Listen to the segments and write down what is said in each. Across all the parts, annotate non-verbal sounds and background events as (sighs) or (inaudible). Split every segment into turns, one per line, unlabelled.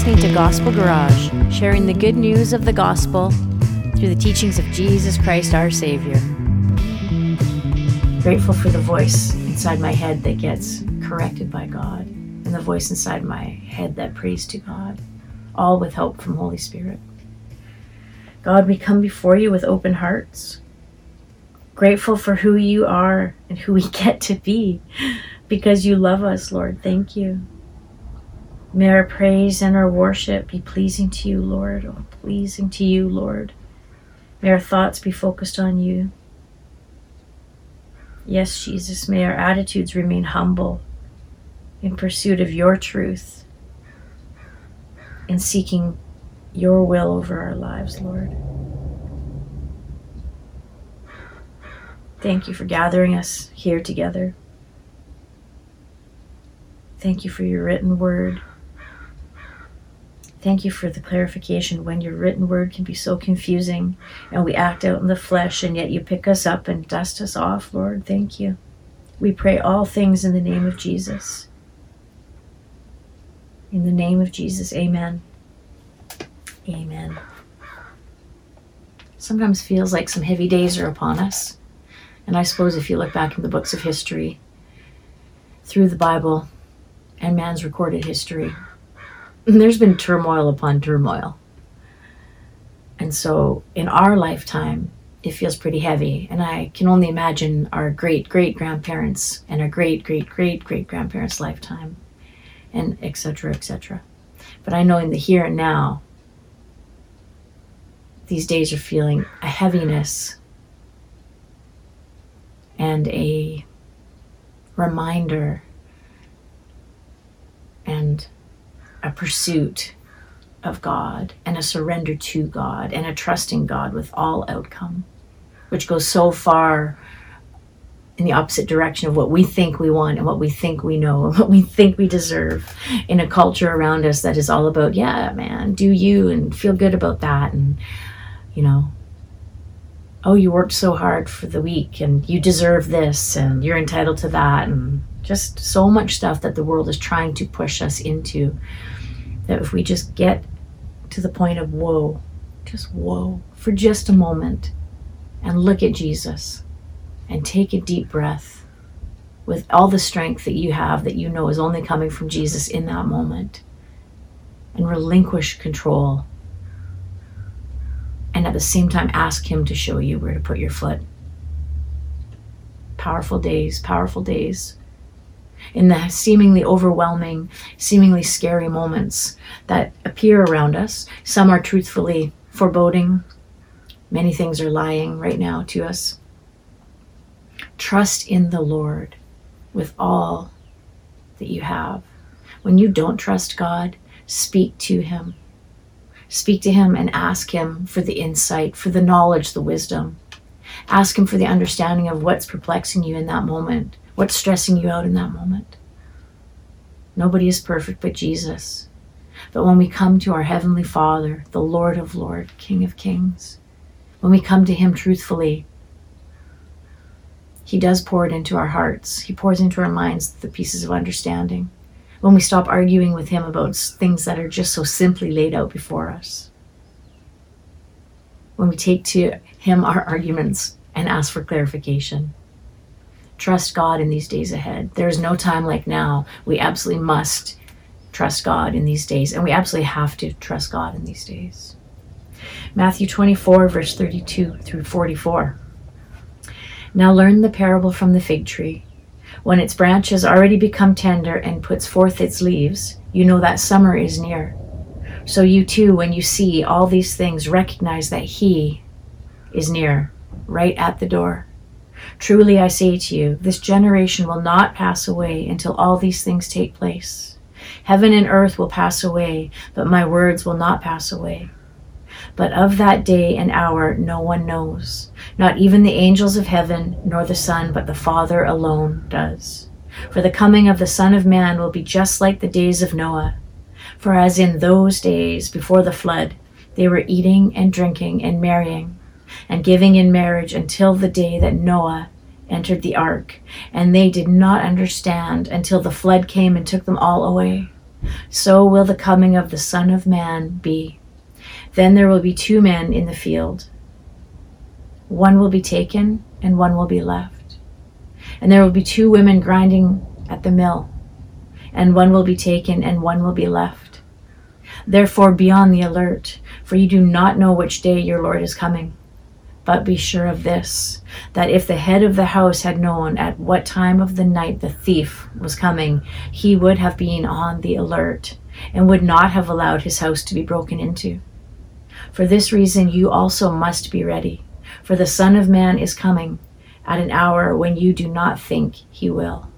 listening to Gospel Garage, sharing the good news of the gospel through the teachings of Jesus Christ our Savior. Grateful for the voice inside my head that gets corrected by God, and the voice inside my head that prays to God, all with help from Holy Spirit. God, we come before you with open hearts, grateful for who you are and who we (laughs) get to be because you love us, Lord. Thank you. May our praise and our worship be pleasing to you, Lord. Oh, pleasing to you, Lord. May our thoughts be focused on you. Yes, Jesus, may our attitudes remain humble in pursuit of your truth and seeking your will over our lives, Lord. Thank you for gathering us here together. Thank you for your written word. Thank you for the clarification when your written word can be so confusing and we act out in the flesh and yet you pick us up and dust us off, Lord. Thank you. We pray all things in the name of Jesus. In the name of Jesus, amen. Amen. Sometimes feels like some heavy days are upon us. And I suppose if you look back in the books of history, through the Bible and man's recorded history, there's been turmoil upon turmoil. And so in our lifetime, it feels pretty heavy. And I can only imagine our great great grandparents and our great great great great grandparents' lifetime, and etc. etc. But I know in the here and now, these days are feeling a heaviness and a reminder and a pursuit of God and a surrender to God and a trusting God with all outcome, which goes so far in the opposite direction of what we think we want and what we think we know and (laughs) what we think we deserve in a culture around us that is all about, yeah, man, do you and feel good about that. And, you know, oh, you worked so hard for the week and you deserve this and you're entitled to that. And just so much stuff that the world is trying to push us into that if we just get to the point of whoa, just whoa, for just a moment and look at Jesus and take a deep breath with all the strength that you have that you know is only coming from Jesus in that moment and relinquish control and at the same time ask him to show you where to put your foot. Powerful days powerful days in the seemingly overwhelming, seemingly scary moments that appear around us. Some are truthfully foreboding, many things are lying right now to us. Trust in the Lord with all that you have. When you don't trust God, speak to Him. Speak to Him and ask Him for the insight, for the knowledge, the wisdom. Ask Him for the understanding of what's perplexing you in that moment. What's stressing you out in that moment? Nobody is perfect but Jesus. But when we come to our Heavenly Father, the Lord of Lords, King of Kings, when we come to Him truthfully, He does pour it into our hearts. He pours into our minds the pieces of understanding. When we stop arguing with Him about things that are just so simply laid out before us. When we take to Him our arguments and ask for clarification. Trust God in these days ahead. There is no time like now. We absolutely must trust God in these days, and we absolutely have to trust God in these days. Matthew 24, verse 32 through 44. Now learn the parable from the fig tree. When its branch has already become tender and puts forth its leaves, you know that summer is near. So you too, when you see all these things, recognize that He is near, right at the door. Truly I say to you, this generation will not pass away until all these things take place. Heaven and earth will pass away, but my words will not pass away. But of that day and hour no one knows, not even the angels of heaven, nor the Son, but the Father alone does. For the coming of the Son of Man will be just like the days of Noah. For as in those days before the flood, they were eating and drinking and marrying and giving in marriage until the day that Noah entered the ark, and they did not understand until the flood came and took them all away. so will the coming of the Son of Man be. Then there will be two men in the field. One will be taken, and one will be left. And there will be two women grinding at the mill, and one will be taken, and one will be left. Therefore, be on the alert, for you do not know which day your Lord is coming. But be sure of this that if the head of the house had known at what time of the night the thief was coming, he would have been on the alert and would not have allowed his house to be broken into. For this reason, you also must be ready, for the Son of Man is coming at an hour when you do not think he will.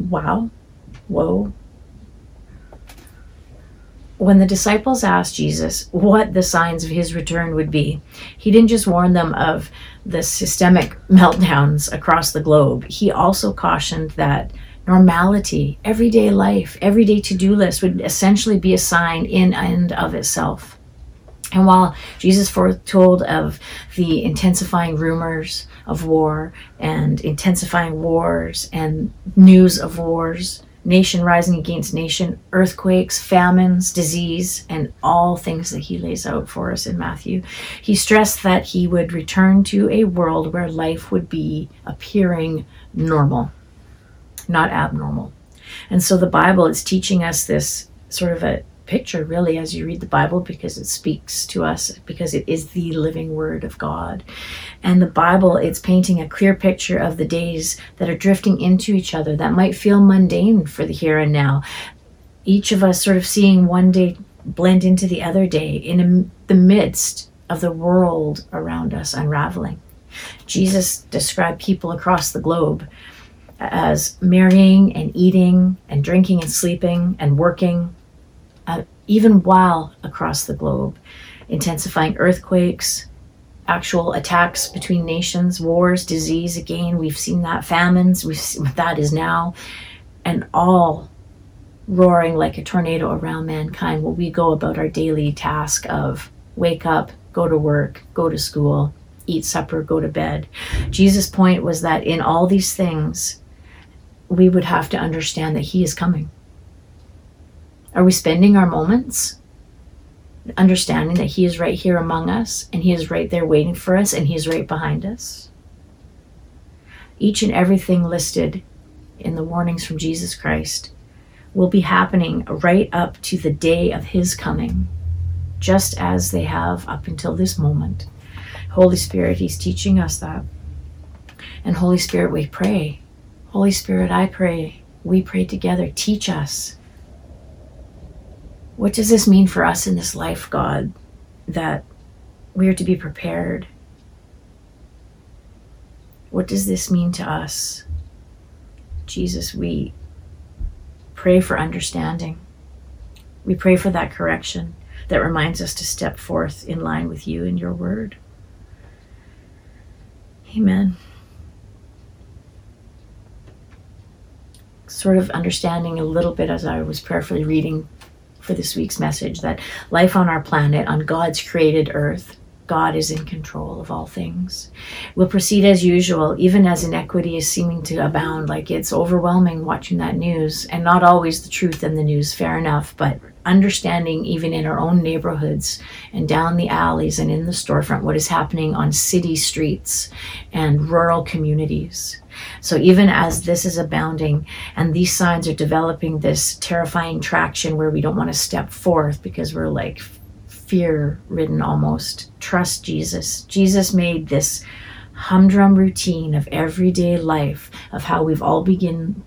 Wow. Whoa when the disciples asked Jesus what the signs of his return would be, he didn't just warn them of the systemic (laughs) meltdowns across the globe. He also cautioned that normality, everyday life, everyday to do list would essentially be a sign in and of itself. And while Jesus foretold of the intensifying rumors of war and intensifying wars and news of wars, nation rising against nation, earthquakes, famines, disease, and all things that he lays out for us in Matthew. He stressed that he would return to a world where life would be appearing normal, not abnormal. And so the Bible is teaching us this sort of a picture really as you read the Bible because it speaks to us because it is the living word of God. And the Bible it's painting a clear picture of the days that are drifting into each other that might feel mundane for the here and now. Each of us sort of seeing one day blend into the other day in the midst of the world around us unraveling. Jesus described people across the globe as marrying and eating and drinking and sleeping and working even while across the globe, intensifying earthquakes, actual attacks between nations, wars, disease. Again, we've seen that famines. We've seen, what that is now, and all roaring like a tornado around mankind. Will we go about our daily task of wake up, go to work, go to school, eat supper, go to bed. Jesus' point was that in all these things, we would have to understand that He is coming are we spending our moments understanding that He is right here among us and He is right there waiting for us and He is right behind us? Each and everything listed in the warnings from Jesus Christ will be happening right up to the day of His coming, just as they have up until this moment. Holy Spirit, He's teaching us that. And Holy Spirit, we pray. Holy Spirit, I pray. We pray together. Teach us what does this mean for us in this life, God, that we are to be prepared? What does this mean to us? Jesus, we pray for understanding. We pray for that correction that reminds us to step forth in line with you and your word. Amen. Sort of understanding a little bit as I was prayerfully reading for this week's message that life on our planet, on God's created earth, God is in control of all things. We'll proceed as usual, even as inequity is seeming to abound. Like it's overwhelming watching that news, and not always the truth in the news, fair enough, but understanding even in our own neighborhoods and down the alleys and in the storefront what is happening on city streets and rural communities. So even as this is abounding and these signs are developing this terrifying traction where we don't want to step forth because we're like fear ridden almost, trust Jesus. Jesus made this humdrum routine of everyday life of how we've all begin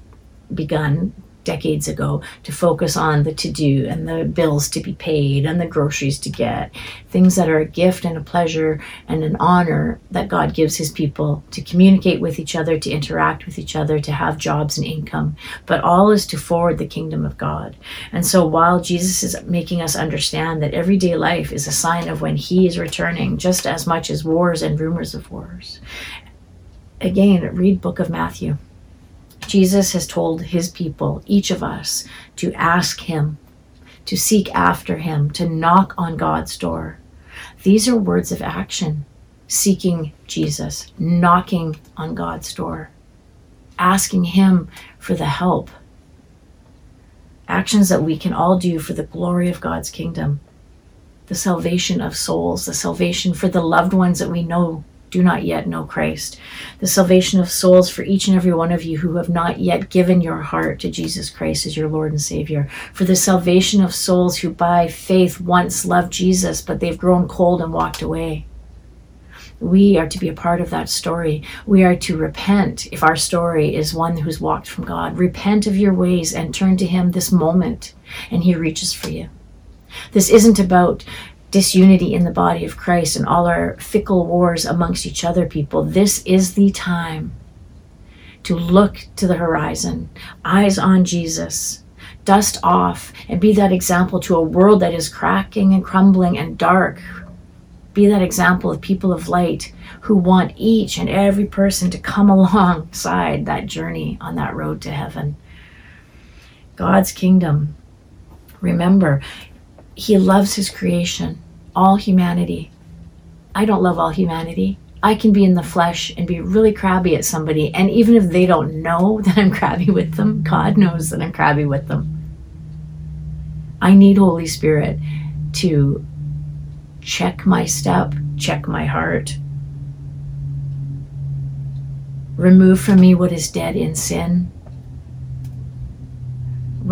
begun decades ago to focus on the to do and the bills to be paid and the groceries to get, things that are a gift and a pleasure and an honor that God gives his people to communicate with each other, to interact with each other, to have jobs and income. But all is to forward the kingdom of God. And so while Jesus is making us understand that everyday life is a sign of when he is returning, just as much as wars and rumors of wars. Again, read book of Matthew. Jesus has told his people, each of us, to ask him, to seek after him, to knock on God's door. These are words of action seeking Jesus, knocking on God's door. asking Him for the help. Actions that we can all do for the glory of God's kingdom, the salvation of souls, the salvation for the loved ones that we know do not yet know Christ, the salvation of souls for each and every one of you who have not yet given your heart to Jesus Christ as your Lord and Savior, for the salvation of souls who by faith once loved Jesus, but they've grown cold and walked away. We are to be a part of that story. We are to repent if our story is one who's walked from God. Repent of your ways and turn to Him this moment, and He reaches for you. This isn't about disunity in the body of Christ and all our fickle wars amongst each other, people. This is the time to look to the horizon, eyes on Jesus, dust off, and be that example to a world that is cracking and crumbling and dark. Be that example of people of light who want each and every person to come (laughs) alongside that journey on that road to heaven. God's kingdom. Remember, He loves His creation all humanity. I don't love all humanity. I can be in the flesh and be really crabby at somebody. And even if they don't know (laughs) that I'm crabby with them, God knows that I'm crabby with them. I need Holy Spirit to check my step, check my heart, remove from me what is dead in sin,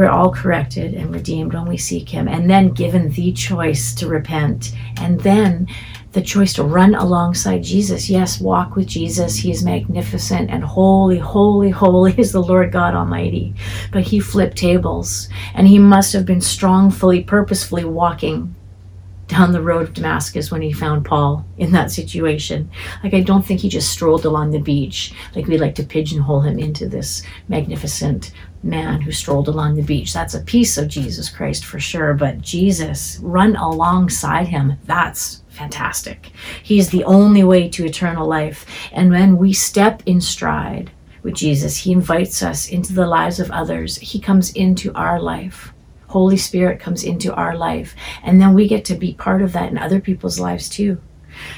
we're all corrected and redeemed when we seek Him, and then given the choice to repent, and then the choice to run alongside Jesus. Yes, walk with Jesus. He is magnificent and holy, holy, holy is the Lord God Almighty. But He flipped tables, and He must have been strongfully, purposefully walking down the road of Damascus when he found Paul in that situation. Like, I don't think he just strolled along the beach. Like, we like to pigeonhole him into this magnificent man who strolled along the beach. That's a piece of Jesus Christ for sure. But Jesus, run alongside him. That's fantastic. He's the only way to eternal life. And when we step in stride with Jesus, he invites us into the lives of others, he comes into our life. Holy Spirit comes into our life. And then we get to be part of that in other people's lives too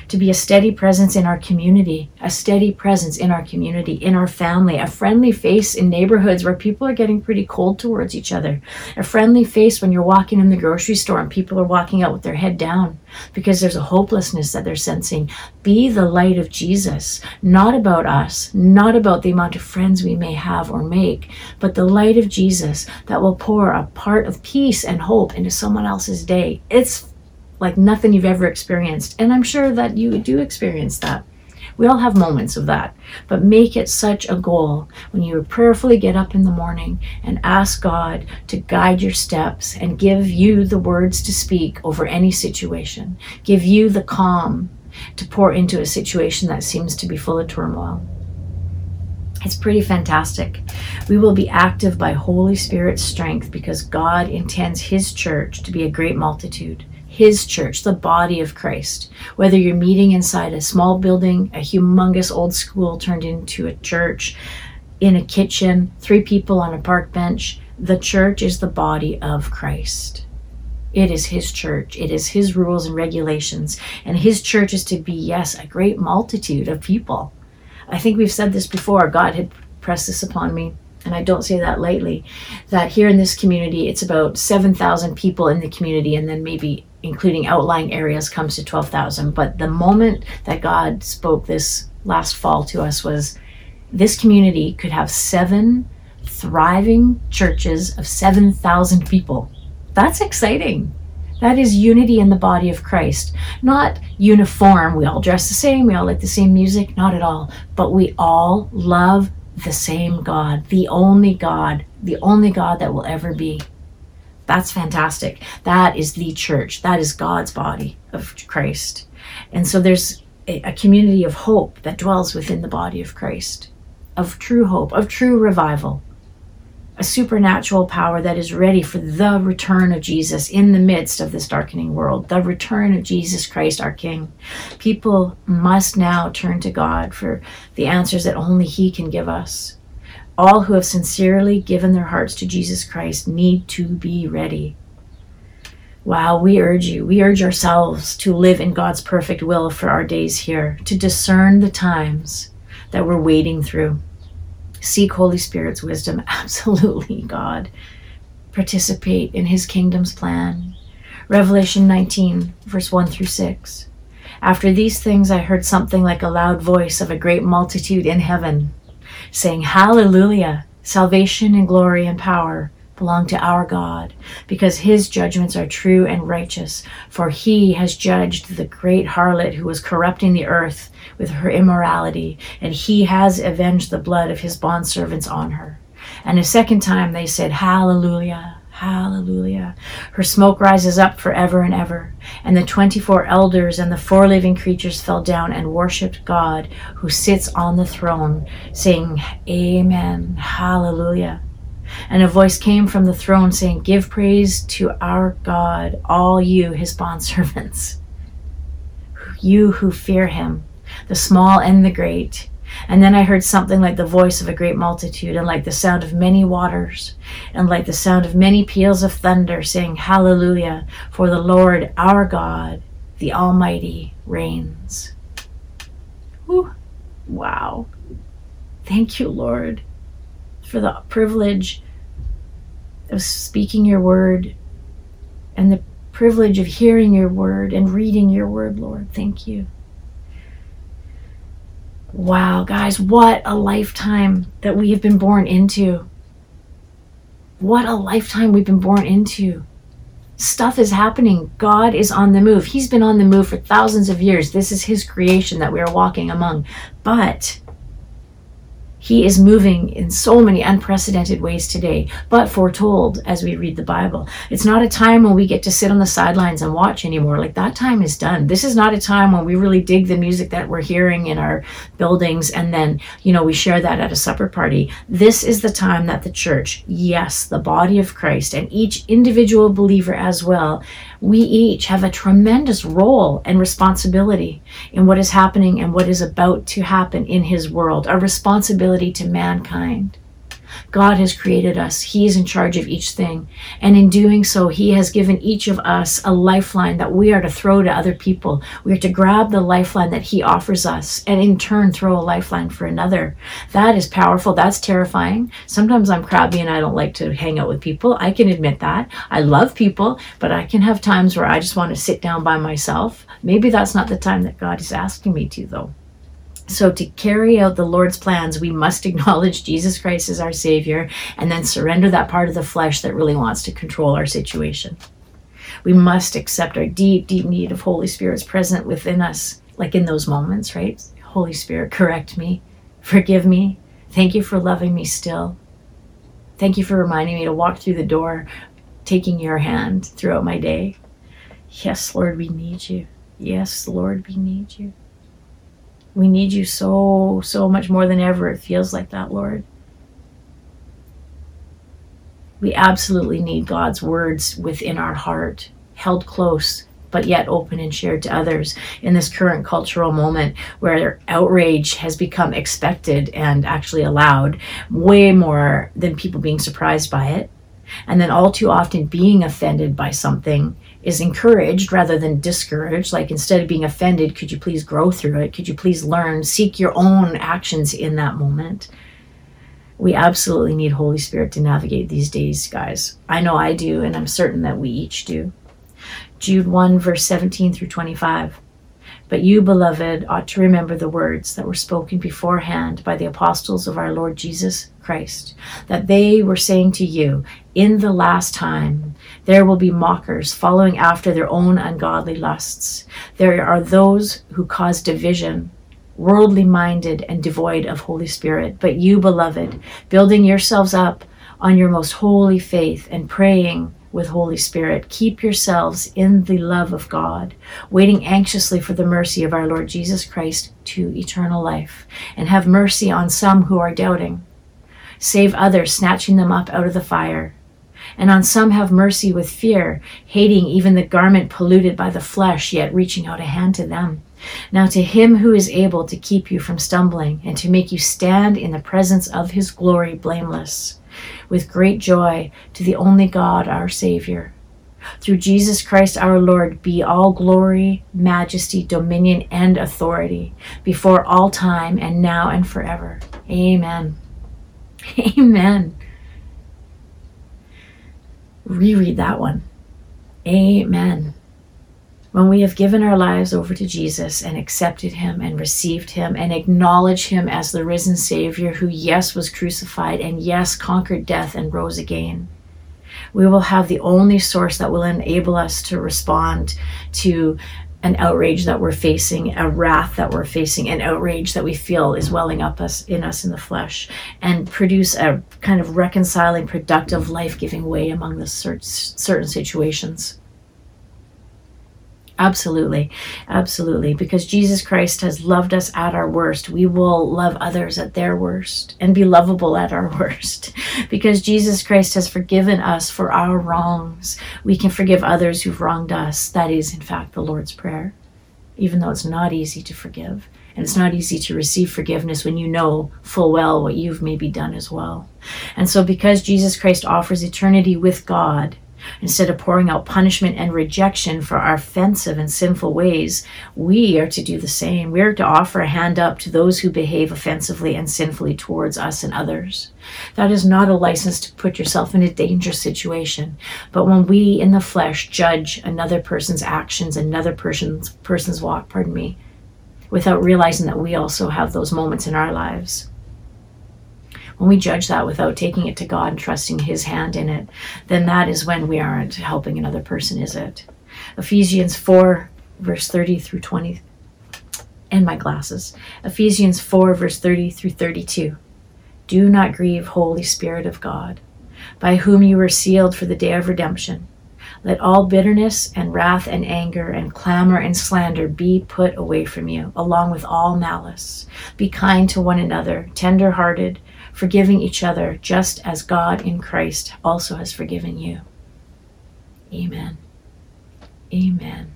to be a steady presence in our community, a steady presence in our community, in our family, a friendly face in neighborhoods where people are getting pretty cold towards each other, a friendly face when you're walking in the grocery store and people are walking out with their head down because there's a hopelessness that they're sensing. Be the light of Jesus, not about us, not about the amount of friends we may have or make, but the light of Jesus that will pour a part of peace and hope into someone else's day. It's like nothing you've ever experienced. And I'm sure that you do experience that. We all have moments of that, but make it such a goal when you prayerfully get up in the morning and ask God to guide your steps and give you the words to speak over any situation, give you the calm to pour into a situation that seems to be full of turmoil. It's pretty fantastic. We will be active by Holy Spirit's strength because God intends His church to be a great multitude his church, the body of Christ. Whether you're meeting inside a small building, a humongous old school turned into a church, in a kitchen, three people on a park bench, the church is the body of Christ. It is his church. It is his rules and regulations. And his church is to be, yes, a great multitude of people. I think we've said this before. God had pressed this upon me and I don't say that lightly, that here in this community, it's about 7,000 people in the community, and then maybe including outlying areas comes to 12,000. But the moment that God spoke this last fall to us was this community could have seven thriving churches of 7,000 people. That's exciting. That is unity in the body of Christ. Not uniform, we all dress the same, we all like the same music, not at all. But we all love the same God, the only God, the only God that will ever be. That's fantastic. That is the church. That is God's body of Christ. And so there's a, community of hope that dwells within the body of Christ, of true hope, of true revival a supernatural power that is ready for the return of Jesus in the midst of this darkening world, the return of Jesus Christ, our King. People must now turn to God for the answers that only He can give us. All who have sincerely given their hearts to Jesus Christ need to be ready. Wow, we urge you, we urge ourselves to live in God's perfect will for our days here, to discern the times that we're wading through Seek Holy Spirit's wisdom. (laughs) Absolutely, God. Participate in his kingdom's plan. Revelation 19, verse 1 through 6. After these things, I heard something like a loud voice of a great multitude in heaven, saying, Hallelujah! Salvation and glory and power belong to our God, because his judgments are true and righteous. For he has judged the great harlot who was corrupting the earth with her immorality, and he has avenged the blood of his bondservants on her. And a second time they said, Hallelujah. Hallelujah. Her smoke rises up forever and ever. And the 24 elders and the four living creatures fell down and worshiped God who sits on the throne, saying, Amen. Hallelujah. And a voice came from the throne saying, Give praise to our God, all you, his bondservants, (laughs) you who fear him, the small and the great. And then I heard something like the voice of a great multitude, and like the sound of many waters, and like the sound of many peals of thunder, saying, Hallelujah, for the Lord our God, the Almighty, reigns. Whew. Wow. Thank you, Lord, for the privilege of speaking your word and the privilege of hearing your word and reading your word, Lord. Thank you. Wow, guys, what a lifetime that we have been born into. What a lifetime we've been born into. Stuff is happening. God is on the move. He's been on the move for thousands of years. This is His creation that we are walking among. But he is moving in so many unprecedented ways today, but foretold as we read the Bible. It's not a time when we get to sit on the sidelines and watch anymore. Like that time is done. This is not a time when we really dig the music that we're hearing in our buildings and then, you know, we share that at a supper party. This is the time that the church, yes, the body of Christ, and each individual believer as well, we each have a tremendous role and responsibility in what is happening and what is about to happen in His world, a responsibility to mankind. God has created us. He is in charge of each thing. And in doing so, He has given each of us a lifeline that we are to throw to other people. We are to grab the lifeline that He offers us and in turn throw a lifeline for another. That is powerful. That's terrifying. Sometimes I'm crabby and I don't like to hang out with people. I can admit that. I love people, but I can have times where I just want to sit down by myself. Maybe that's not the time that God is asking me to, though. So, to carry out the Lord's plans, we must acknowledge (laughs) Jesus Christ as our Savior and then surrender that part of the flesh that really wants to control our situation. We must accept our deep, deep need of Holy Spirit's present within us, like in those moments, right? Holy Spirit, correct me, forgive me. Thank you for loving me still. Thank you for reminding me to walk through the door, taking your hand throughout my day. Yes, Lord, we need you. Yes, Lord, we need you. We need you so, so much more than ever. It feels like that, Lord. We absolutely need God's words within our heart, held close, but yet open and shared to others in this current cultural moment where outrage has become expected and actually allowed way more than people being surprised by it. And then all too often being offended by something is encouraged rather than discouraged. Like instead of being offended, could you please grow through it? Could you please learn? Seek your own actions in that moment. We absolutely need Holy Spirit to navigate these days, guys. I know I do, and I'm certain that we each do. Jude 1, verse 17 through 25. But you, beloved, ought to remember the words that were spoken beforehand by the apostles of our Lord Jesus Christ, that they were saying to you, In the last time there will be mockers following after their own ungodly lusts. There are those who cause division, worldly minded and devoid of Holy Spirit. But you, beloved, building yourselves up on your most holy faith and praying, with Holy Spirit. Keep yourselves in the love of God, waiting anxiously for the mercy of our Lord Jesus Christ to eternal life, and have mercy on some who are doubting. Save others, snatching them up out of the fire. And on some have mercy with fear, hating even the garment polluted by the flesh, yet reaching out a hand to them. Now, to him who is able to keep you from stumbling and to make you stand in the presence of his glory blameless with great joy to the only God, our Savior. Through Jesus Christ our Lord be all glory, majesty, dominion, and authority before all time and now and forever. Amen. (laughs) Amen. Reread that one. Amen. When we have given our lives over to Jesus and accepted Him and received Him and acknowledge Him as the risen Savior who, yes, was crucified and, yes, conquered death and rose again, we will have the only source that will enable us to respond to an outrage that we're facing, a wrath that we're facing, an outrage that we feel is welling up us in us in the flesh, and produce a kind of reconciling, productive, life-giving way among the certain situations. Absolutely. Absolutely. Because Jesus Christ has loved us at our worst. We will love others at their worst and be lovable at our (laughs) worst. Because Jesus Christ has forgiven us for our wrongs. We can forgive others who've wronged us. That is, in fact, the Lord's Prayer. Even though it's not easy to forgive. And it's not easy to receive forgiveness when you know full well what you've maybe done as well. And so, because Jesus Christ offers eternity with God, Instead of pouring out punishment and rejection for our offensive and sinful ways, we are to do the same. We are to offer a hand up to those who behave offensively and sinfully towards us and others. That is not a license to put yourself in a dangerous situation. But when we in the flesh judge another person's actions, another person's person's walk, pardon me, without realizing that we also have those moments in our lives, when we judge that without taking it to God and trusting His hand in it, then that is when we aren't helping another person, is it? Ephesians 4, verse 30 through 20. And my glasses. Ephesians 4, verse 30 through 32. Do not grieve, Holy Spirit of God, by whom you were sealed for the day of redemption. Let all bitterness and wrath and anger and clamor and slander be put away from you, along with all malice. Be kind to one another, tender hearted forgiving each other just as God in Christ also has forgiven you. Amen. Amen.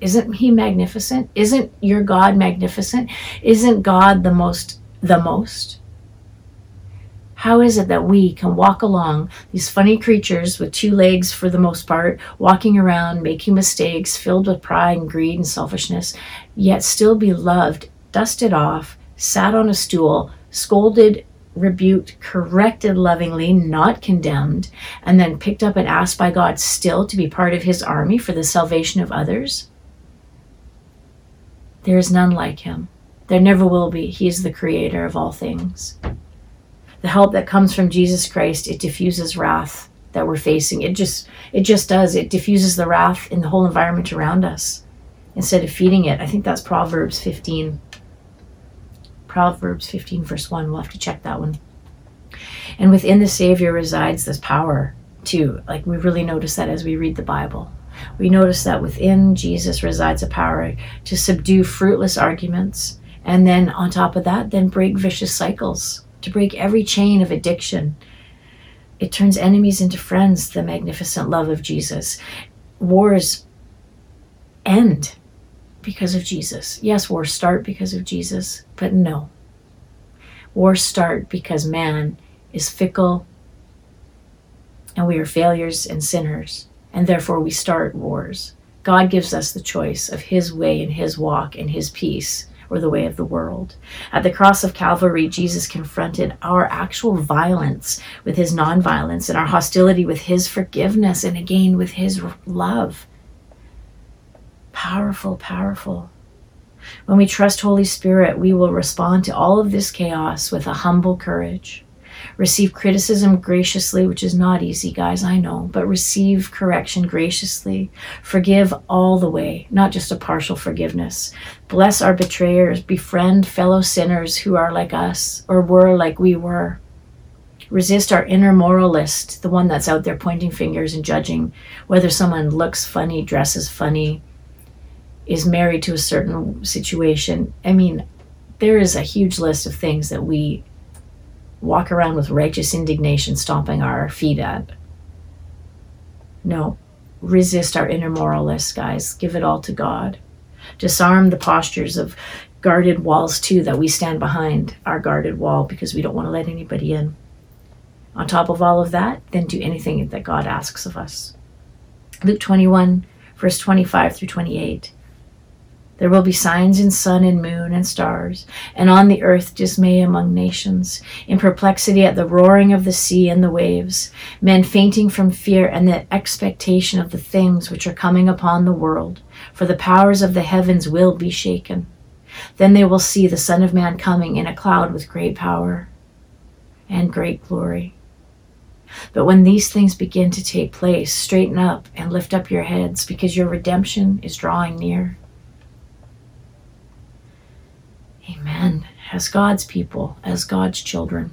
Isn't he magnificent? Isn't your God magnificent? Isn't God the most the most? How is it that we can walk along these funny creatures with two legs for the most part, walking around, making mistakes, filled with pride and greed and selfishness, yet still be loved, dusted off, sat on a stool, scolded rebuked, corrected lovingly, not condemned, and then picked up and asked by God still to be part of his army for the salvation of others? There is none like him. There never will be. He is the creator of all things. The help that comes from Jesus Christ, it diffuses wrath that we're facing. It just it just does. It diffuses the wrath in the whole environment around us instead of feeding it. I think that's Proverbs 15 Proverbs 15, verse 1. We'll have to check that one. And within the Savior resides this power, too. Like we really notice that as we read the Bible. We notice that within Jesus resides a power to subdue fruitless arguments. And then on top of that, then break vicious cycles, to break every chain of addiction. It turns enemies into friends, the magnificent love of Jesus. Wars end because of Jesus. Yes, wars start because of Jesus, but no. Wars start because man is fickle and we are failures and sinners, and therefore we start wars. God gives us the choice of His way and His walk and His peace or the way of the world. At the cross of Calvary, Jesus confronted our actual violence with his nonviolence and our hostility with his forgiveness and again with his love. Powerful, powerful. When we trust Holy Spirit, we will respond to all of this chaos with a humble courage. Receive criticism graciously, which is not easy, guys, I know, but receive correction graciously. Forgive all the way, not just a partial forgiveness. Bless our betrayers, befriend fellow sinners who are like us or were like we were. Resist our inner moralist, the one that's out there pointing fingers and judging whether someone looks funny, dresses funny, is married to a certain situation. I mean, there is a huge list of things that we walk around with righteous indignation stomping our feet at. No, resist our inner moralists, guys. Give it all to God. Disarm the postures of guarded walls, too, that we stand behind our guarded wall because we don't want to let anybody in. On top of all of that, then do anything that God asks of us. Luke 21, verse 25 through 28. There will be signs in sun and moon and stars, and on the earth dismay among nations, in perplexity at the roaring of the sea and the waves, men fainting from fear and the expectation of the things which are coming upon the world, for the powers of the heavens will be shaken. Then they will see the Son of Man coming in a cloud with great power and great glory. But when these things begin to take place, straighten up and lift up your heads because your redemption is drawing near. Amen. As God's people, as God's children,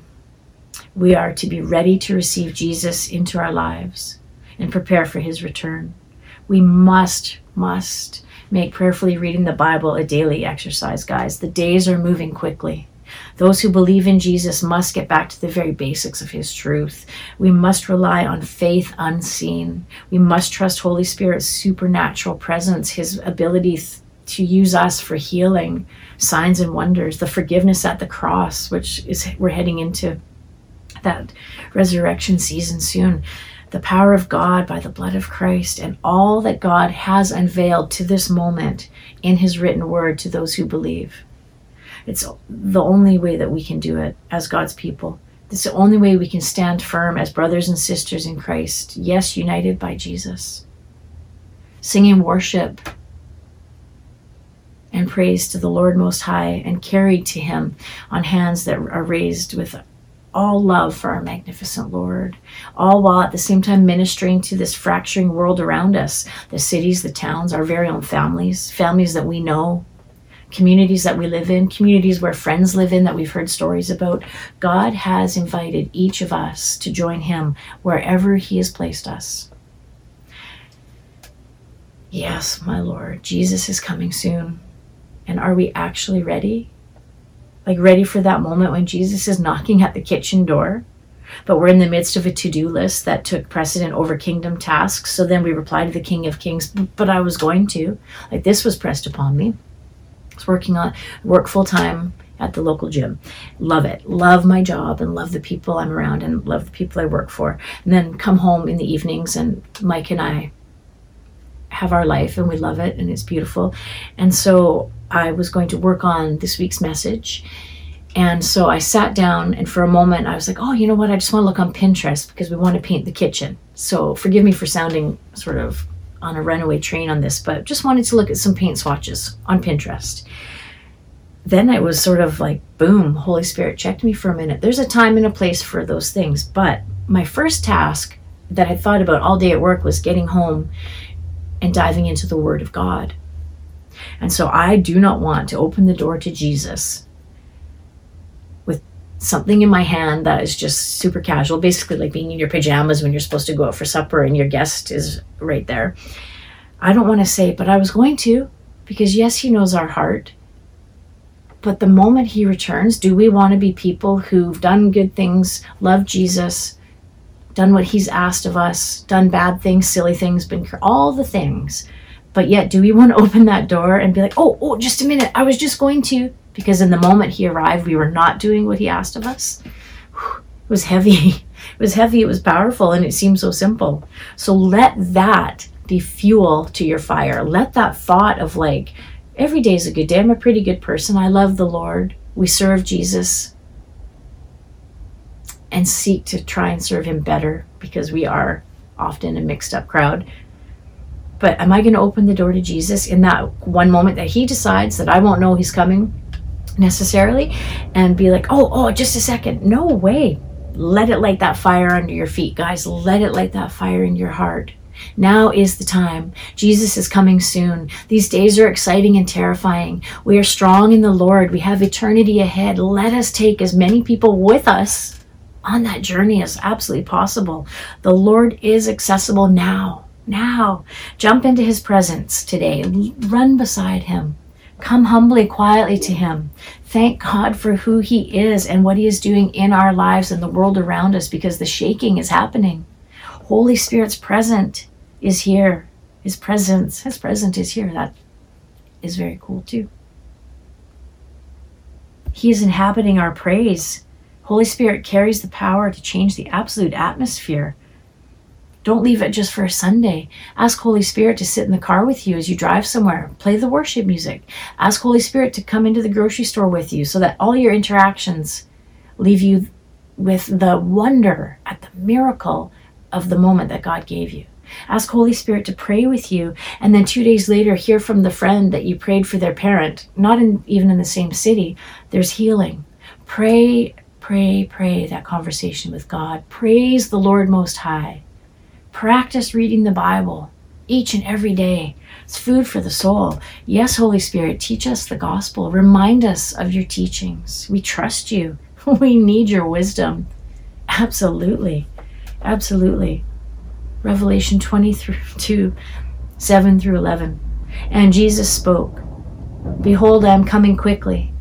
we are to be ready to receive Jesus into our lives and prepare for his return. We must, must make prayerfully reading the Bible a daily exercise, guys. The days are moving quickly. Those who believe in Jesus must get back to the very basics of his truth. We must rely on faith unseen. We must trust Holy Spirit's supernatural presence, his ability to use us for healing, signs and wonders, the forgiveness at the cross, which is we're heading into that resurrection season soon. The power of God by the blood of Christ and all that God has unveiled to this moment in his written word to those who believe. It's the only way that we can do it as God's people. It's the only way we can stand firm as brothers and sisters in Christ, yes, united by Jesus. Singing worship and praise to the Lord Most High and carried to Him on hands that are raised with all love for our magnificent Lord, all while at the same time ministering to this fracturing world around us the cities, the towns, our very own families, families that we know, communities that we live in, communities where friends live in that we've heard stories about. God has invited each of us to join Him wherever He has placed us. Yes, my Lord, Jesus is coming soon. And are we actually ready? Like, ready for that moment when Jesus is knocking at the kitchen door? But we're in the midst of a to do list that took precedent over kingdom tasks. So then we reply to the King of Kings, but I was going to. Like, this was pressed upon me. I was working on work full time at the local gym. Love it. Love my job and love the people I'm around and love the people I work for. And then come home in the evenings and Mike and I have our life and we love it and it's beautiful. And so I was going to work on this week's message. And so I sat down and for a moment I was like, oh, you know what? I just want to look on Pinterest because we want to paint the kitchen. So forgive me for sounding sort of on a runaway train on this, but just wanted to look at some paint swatches on Pinterest. Then it was sort of like, boom, Holy Spirit checked me for a minute. There's a time and a place for those things. But my first task that I thought about all day at work was getting home and diving into the Word of God. And so I do not want to open the door to Jesus with something in my hand that is just super casual, basically like being in your pajamas when you're supposed to go out for supper and your guest is right there. I don't want to say, but I was going to, because yes, He knows our heart. But the moment He returns, do we want to be people who've done good things, loved Jesus, done what He's asked of us, done bad things, silly things, been all the things? But yet, do we want to (laughs) open that door and be like, oh, oh, just a minute, I was just going to? Because in the moment he arrived, we were not doing what he asked of us. It was heavy. (laughs) It was heavy, it was powerful, and it seemed so simple. So let that be fuel to your fire. Let that thought of like, every day is a good day. I'm a pretty good person. I love the Lord. We serve Jesus and seek to try and serve him better because we are often a mixed up crowd. But am I going to open the door to Jesus in that one moment that he decides that I won't know he's coming necessarily and be like, oh, oh, just a second? No way. Let it light that fire under your feet, guys. Let it light that fire in your heart. Now is the time. Jesus is coming soon. These days are exciting and terrifying. We are strong in the Lord. We have eternity ahead. Let us take as many people with us on that journey as absolutely possible. The Lord is accessible now. Now. Jump into his presence today. Run beside him. Come humbly, quietly to him. Thank God for who he is and what he is doing in our lives and the world around us because the shaking is happening. Holy Spirit's present is here. His presence, his presence is here. That is very cool too. He is inhabiting our praise. Holy Spirit carries the power to change the absolute atmosphere Don't leave it just for a Sunday. Ask Holy Spirit to sit in the car with you as you drive somewhere. Play the worship music. Ask Holy Spirit to come into the grocery store with you so that all your interactions leave you with the wonder at the miracle of the moment that God gave you. Ask Holy Spirit to pray with you, and then two days later, hear from the friend that you prayed for their parent, not in, even in the same city. There's healing. Pray, pray, pray that conversation with God. Praise the Lord Most High. Practice reading the Bible each and every day. It's food for the soul. Yes, Holy Spirit, teach us the gospel. Remind us of your teachings. We trust you. (laughs) We need your wisdom. Absolutely. Absolutely. Revelation 22 (laughs) 7 through 11. And Jesus spoke Behold, I am coming quickly.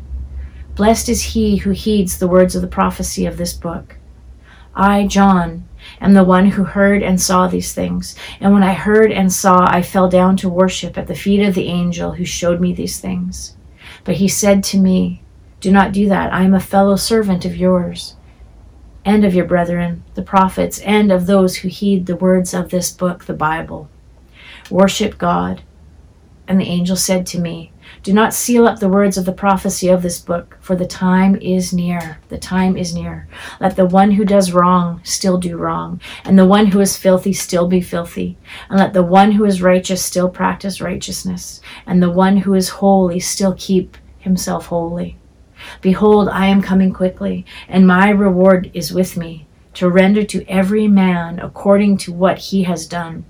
Blessed is he who heeds the words of the prophecy of this book. I, John, am the one who heard and saw these things. And when I heard and saw, I fell down to worship at the feet of the angel who showed me these things. But he said to me, Do not do that. I am a fellow servant of yours and of your brethren, the prophets, and of those who heed the words of this book, the Bible. Worship God. And the angel said to me, Do not seal up the words of the prophecy of this book, for the time is near. The time is near. Let the one who does wrong still do wrong, and the one who is filthy still be filthy. And let the one who is righteous still practice righteousness, and the one who is holy still keep himself holy. Behold, I am coming quickly, and my reward is with me, to render to every man according to what he has done.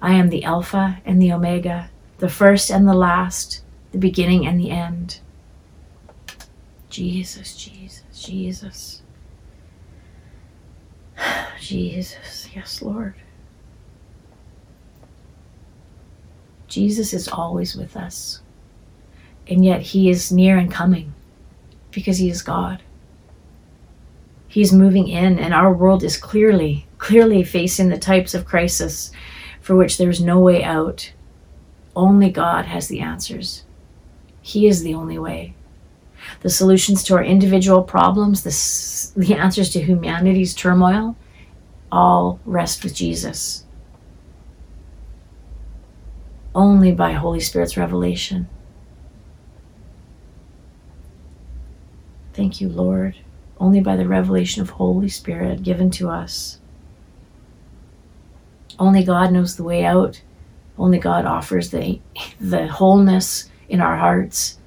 I am the Alpha and the Omega, the first and the last, the beginning and the end. Jesus, Jesus, Jesus. (sighs) Jesus, yes, Lord. Jesus is always with us, and yet he is near and coming because He is God. He's moving in, and our world is clearly, clearly facing the types of crisis for which there's no way out. Only God has the answers. He is the only way. The solutions to our individual problems, the, the answers to humanity's turmoil, all rest with Jesus. Only by Holy Spirit's revelation. Thank you, Lord, only by the revelation of Holy Spirit given to us. Only God knows the way out. Only God offers the, the wholeness in our hearts,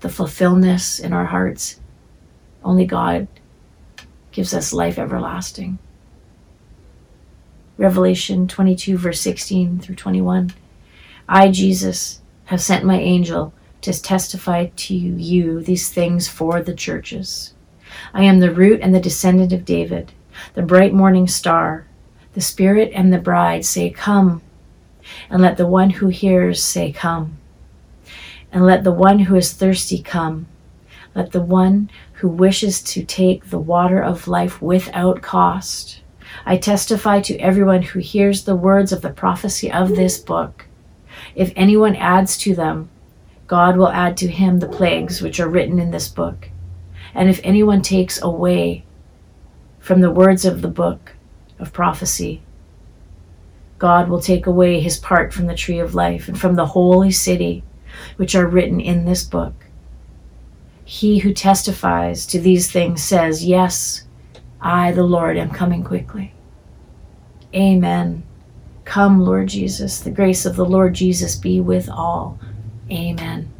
the fulfillment in our hearts. Only God gives us life everlasting. Revelation 22, verse 16 through 21. I, Jesus, have sent my angel to testify to you these things for the churches. I am the root and the descendant of David, the bright morning star. The Spirit and the bride say, Come. And let the one who hears say, Come. And let the one who is thirsty come. Let the one who wishes to take the water of life without cost. I testify to everyone who hears the words of the prophecy of this book. If anyone adds to them, God will add to him the plagues which are written in this book. And if anyone takes away from the words of the book of prophecy, God will take away his part from the tree of life and from the holy city which are written in this book. He who testifies to these things says, Yes, I, the Lord, am coming quickly. Amen. Come, Lord Jesus. The grace of the Lord Jesus be with all. Amen.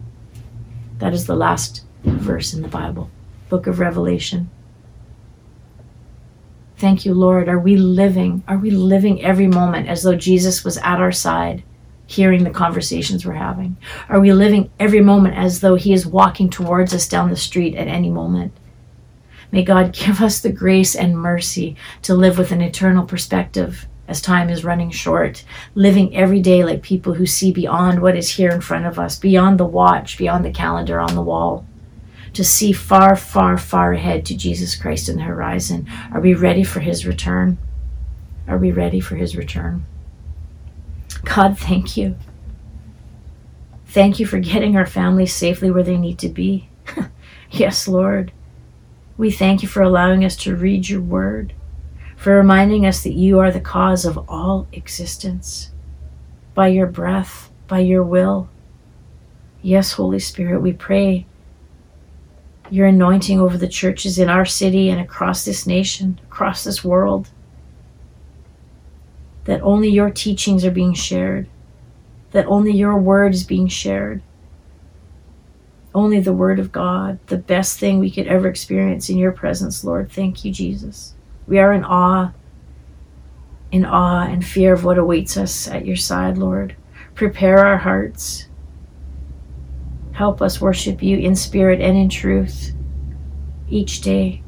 That is the last verse in the Bible, book of Revelation. Thank you, Lord. Are we living? Are we living every moment as though Jesus was at our side, hearing the conversations we're having? Are we living every moment as though He is walking towards us down the street at any moment? May God (laughs) give us the grace and mercy to live with an eternal perspective as time is running short, living every day like people who see beyond what is here in front of us, beyond the watch, beyond the calendar on the wall, to see far, far, far ahead to Jesus Christ in the horizon. Are we ready for his return? Are we ready for his return? God, thank you. Thank you for getting our families safely where they need to be. (laughs) yes, Lord. We thank you for allowing us to read your word for reminding us that you are the cause of all existence by your breath, by your will. Yes, Holy Spirit, we pray your anointing over the churches in our city and across this nation, across this world. That only your teachings are being shared, that only your word is being shared. Only the word of God, the best thing we could ever experience in your presence, Lord. Thank you, Jesus. We are in awe, in awe and fear of what awaits us at your side, Lord. Prepare our hearts. Help us worship you in spirit and in truth each day.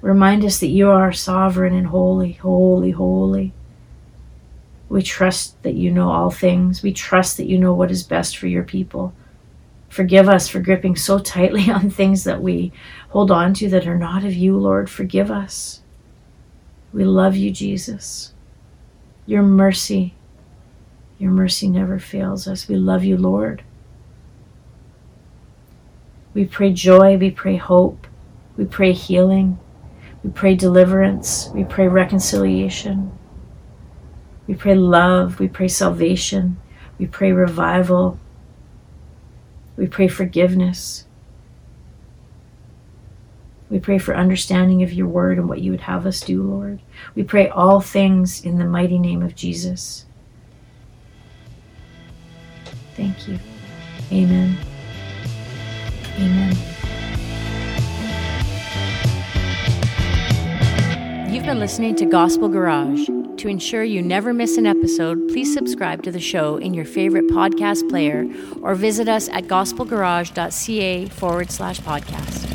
Remind us that you are sovereign and holy, holy, holy. We trust that you know all things. We trust that you know what is best for your people. Forgive us for gripping so tightly (laughs) on things that we hold on to that are not of you, Lord. Forgive us. We love you, Jesus. Your mercy, your mercy never fails us. We love you, Lord. We pray joy, we pray hope, we pray healing, we pray deliverance, we pray reconciliation, we pray love, we pray salvation, we pray revival, we pray forgiveness. We pray for understanding of your word and what you would have us do, Lord. We pray all things in the mighty name of Jesus. Thank you. Amen. Amen.
You've been listening to Gospel Garage. To ensure you never miss an episode, please subscribe to the show in your favorite podcast player or visit us at gospelgarage.ca forward slash podcast.